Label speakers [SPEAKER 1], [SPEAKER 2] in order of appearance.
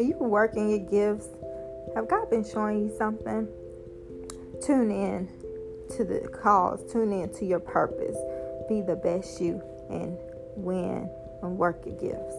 [SPEAKER 1] Are you working your gifts? Have God been showing you something? Tune in to the cause, tune in to your purpose. Be the best you and win and work your gifts.